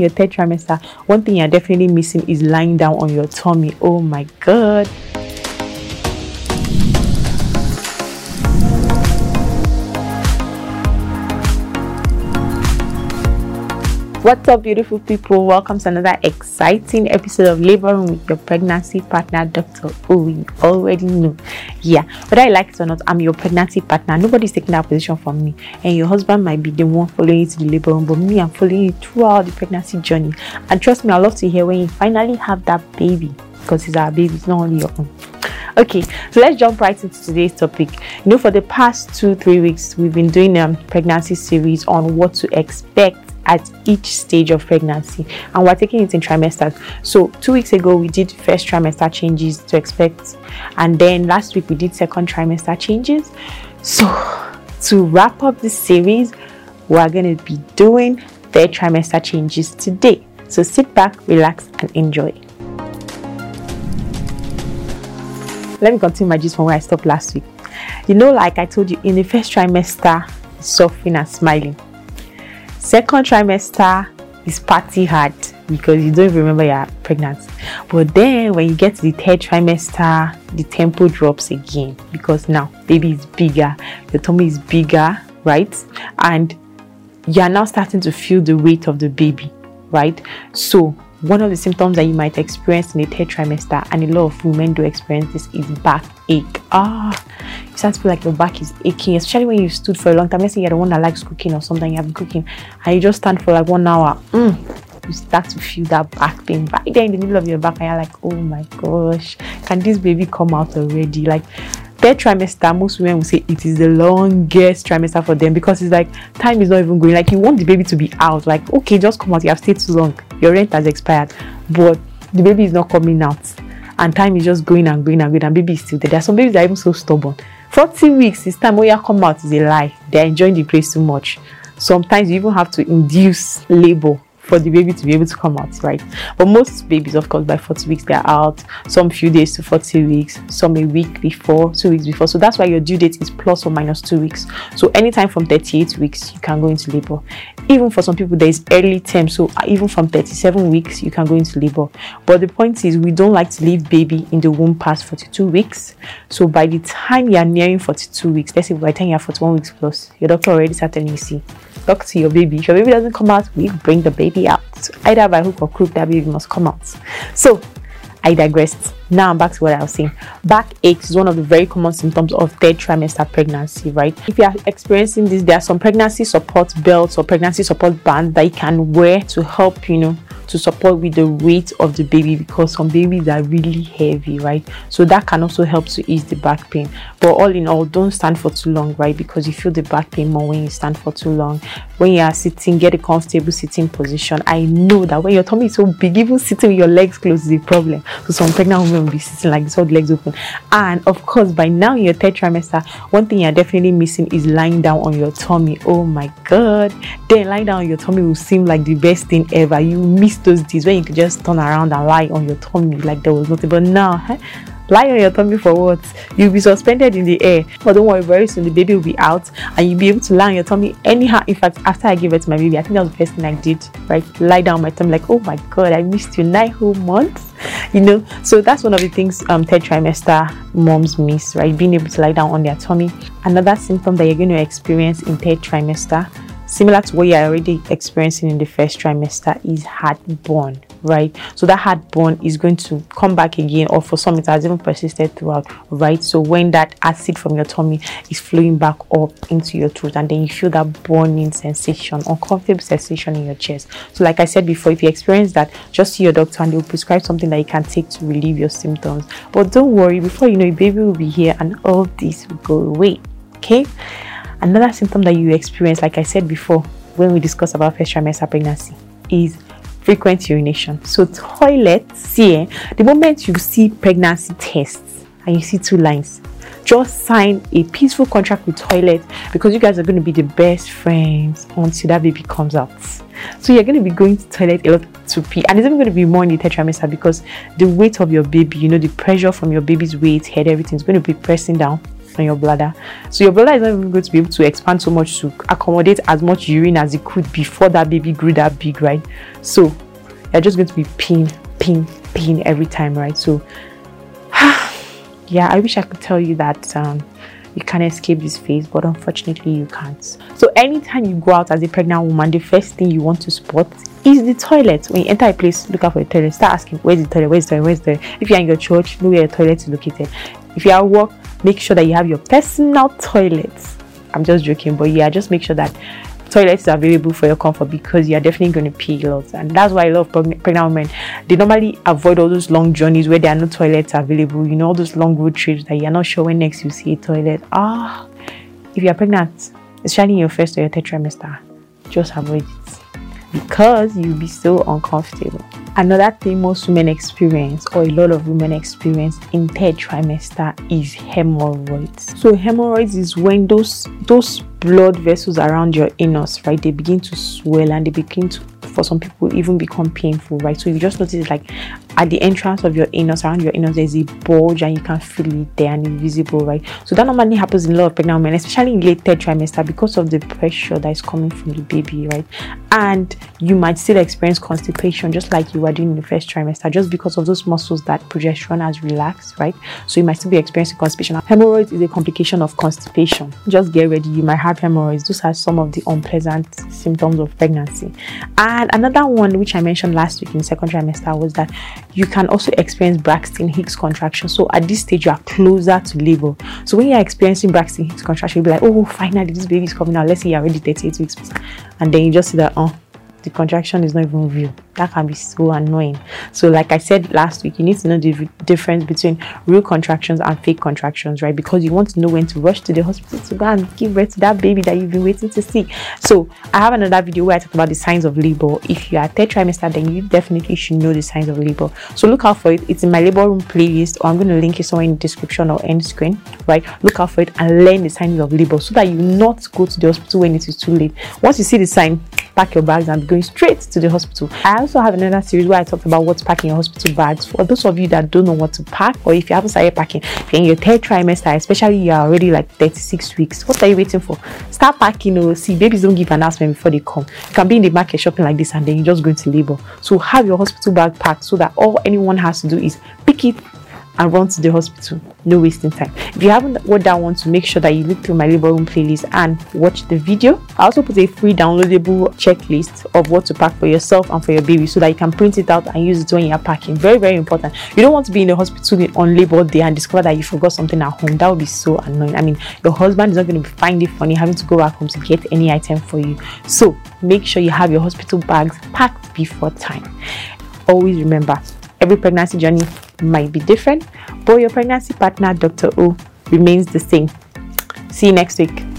Your third trimester, one thing you're definitely missing is lying down on your tummy. Oh my god. What's up, beautiful people? Welcome to another exciting episode of Labor Room with your pregnancy partner, Dr. Oh, you already know. Yeah, whether I like it or not, I'm your pregnancy partner. Nobody's taking that position from me. And your husband might be the one following you to the labor room, but me, I'm following you throughout the pregnancy journey. And trust me, I love to hear when you finally have that baby because it's our baby, it's not only your own. Okay, so let's jump right into today's topic. You know, for the past two, three weeks, we've been doing a pregnancy series on what to expect at each stage of pregnancy and we're taking it in trimesters. So two weeks ago we did first trimester changes to expect and then last week we did second trimester changes. So to wrap up this series we're going to be doing third trimester changes today. So sit back relax and enjoy. Let me continue my gist from where i stopped last week. You know like i told you in the first trimester suffering and smiling Second trimester is party hard because you don't remember you're pregnant. But then when you get to the third trimester, the tempo drops again because now baby is bigger, your tummy is bigger, right? And you're now starting to feel the weight of the baby, right? So one of the symptoms that you might experience in the third trimester, and a lot of women do experience this, is backache. Ah, you start to feel like your back is aching, especially when you stood for a long time. Let's say you're the one that likes cooking or something, you have been cooking, and you just stand for like one hour. Mm, you start to feel that back pain right there in the middle of your back, and you're like, oh my gosh, can this baby come out already? Like, third trimester, most women will say it is the longest trimester for them because it's like time is not even going. Like you want the baby to be out. Like, okay, just come out. You have stayed too long. Your rent has expired. But the baby is not coming out. And time is just going and going and going, and baby is still there. There are some babies that are even so stubborn. 40 weeks is time oh when you come out is a lie. They're enjoying the place too much. Sometimes you even have to induce labor for the baby to be able to come out, right? But most babies, of course, by 40 weeks they're out. Some few days to 40 weeks, some a week before, two weeks before. So that's why your due date is plus or minus two weeks. So anytime from 38 weeks, you can go into labor. Even for some people, there is early term. So even from 37 weeks, you can go into labor. But the point is, we don't like to leave baby in the womb past 42 weeks. So by the time you are nearing 42 weeks, let's say by the time you are 41 weeks plus, your doctor already started telling you, see, talk to your baby. If your baby doesn't come out, we bring the baby out. Either by hook or crook, that baby must come out. So I digressed. Now I'm back to what I was saying. Backache is one of the very common symptoms of third trimester pregnancy, right? If you are experiencing this, there are some pregnancy support belts or pregnancy support bands that you can wear to help, you know, to support with the weight of the baby because some babies are really heavy, right? So that can also help to ease the back pain. But all in all, don't stand for too long, right? Because you feel the back pain more when you stand for too long. When you are sitting, get a comfortable sitting position. I know that when your tummy is so big, even sitting with your legs closed is a problem. So some pregnant women be sitting like this, all legs open. And of course, by now in your third trimester, one thing you're definitely missing is lying down on your tummy. Oh my god. Then lying down on your tummy will seem like the best thing ever. You miss those days when you could just turn around and lie on your tummy like there was nothing. But now, eh, lie on your tummy for what? You'll be suspended in the air. But don't worry, very soon the baby will be out and you'll be able to lie on your tummy anyhow. In fact, after I gave it to my baby, I think that was the first thing I did, right? Lie down on my tummy, like, oh my god, I missed you nine whole months. You know, so that's one of the things um third trimester moms miss, right? Being able to lie down on their tummy. Another symptom that you're going to experience in third trimester similar to what you're already experiencing in the first trimester is heartburn right? So that heartburn is going to come back again or for some it has even persisted throughout right? So when that acid from your tummy is flowing back up into your throat and then you feel that burning sensation uncomfortable sensation in your chest. So like i said before if you experience that just see your doctor and they'll prescribe something that you can take to relieve your symptoms. But don't worry before you know your baby will be here and all this will go away okay? Another symptom that you experience, like I said before, when we discuss about first trimester pregnancy, is frequent urination. So toilets here, eh, the moment you see pregnancy tests and you see two lines, just sign a peaceful contract with toilet because you guys are going to be the best friends until that baby comes out. So you're going to be going to toilet a lot to pee, and it's even going to be more in the third trimester because the weight of your baby, you know, the pressure from your baby's weight, head, everything is going to be pressing down on your bladder. So your bladder is not even going to be able to expand so much to accommodate as much urine as it could before that baby grew that big, right? So you're just going to be peeing, peeing, peeing every time, right? So yeah, I wish I could tell you that um, you can escape this phase, but unfortunately, you can't. So, anytime you go out as a pregnant woman, the first thing you want to spot is the toilet. When you enter a place, look out for the toilet. Start asking, Where's the toilet? Where's the toilet? Where's the toilet? If you're in your church, know where your toilet is located. If you're at work, make sure that you have your personal toilets. I'm just joking, but yeah, just make sure that toilets are available for your comfort because you are definitely going to pee a lot. And that's why i love pregnant women they normally avoid all those long journeys where there are no toilets available you know all those long road trips that you're not sure when next you see a toilet. Ah if you're pregnant especially in your first or your third trimester just avoid it because you'll be so uncomfortable another thing most women experience or a lot of women experience in third trimester is hemorrhoids so hemorrhoids is when those those blood vessels around your anus, right, they begin to swell and they begin to, for some people, even become painful, right? So you just notice like at the entrance of your anus, around your anus, there's a bulge and you can feel it there and invisible, right? So that normally happens in a lot of pregnant women, especially in late third trimester because of the pressure that is coming from the baby, right? And you might still experience constipation just like you were doing in the first trimester, just because of those muscles that progesterone has relaxed, right? So you might still be experiencing constipation. Hemorrhoids is a complication of constipation. Just get ready, you might have hemorrhoids. Those are some of the unpleasant symptoms of pregnancy. And another one, which I mentioned last week in second trimester, was that you can also experience Braxton Hicks contraction. So at this stage, you are closer to labor. So when you're experiencing Braxton Hicks contraction, you'll be like, oh, finally, this baby is coming out. Let's say you're already 38 weeks. And then you just see that, oh, the contraction is not even real. That can be so annoying. So, like I said last week, you need to know the difference between real contractions and fake contractions, right? Because you want to know when to rush to the hospital to go and give birth to that baby that you've been waiting to see. So, I have another video where I talk about the signs of labor. If you are third trimester, then you definitely should know the signs of labor. So, look out for it. It's in my labor room playlist, or I'm going to link it somewhere in the description or end screen, right? Look out for it and learn the signs of labor so that you not go to the hospital when it is too late. Once you see the sign, pack your bags and be going straight to the hospital. I also have another series where I talked about what to pack in your hospital bags. For those of you that don't know what to pack, or if you haven't started packing, if you're in your third trimester, especially you're already like 36 weeks, what are you waiting for? Start packing. Oh, see, babies don't give an announcement before they come. You can be in the market shopping like this and then you're just going to labor. So have your hospital bag packed so that all anyone has to do is pick it and run to the hospital. No wasting time. If you haven't watched that one, to make sure that you look through my labor room playlist and watch the video. I also put a free downloadable checklist of what to pack for yourself and for your baby so that you can print it out and use it when you're packing. Very, very important. You don't want to be in the hospital on labor day and discover that you forgot something at home. That would be so annoying. I mean, your husband is not going to find it funny having to go back home to get any item for you. So make sure you have your hospital bags packed before time. Always remember every pregnancy journey might be different, but your pregnancy partner, Dr. O, remains the same. See you next week.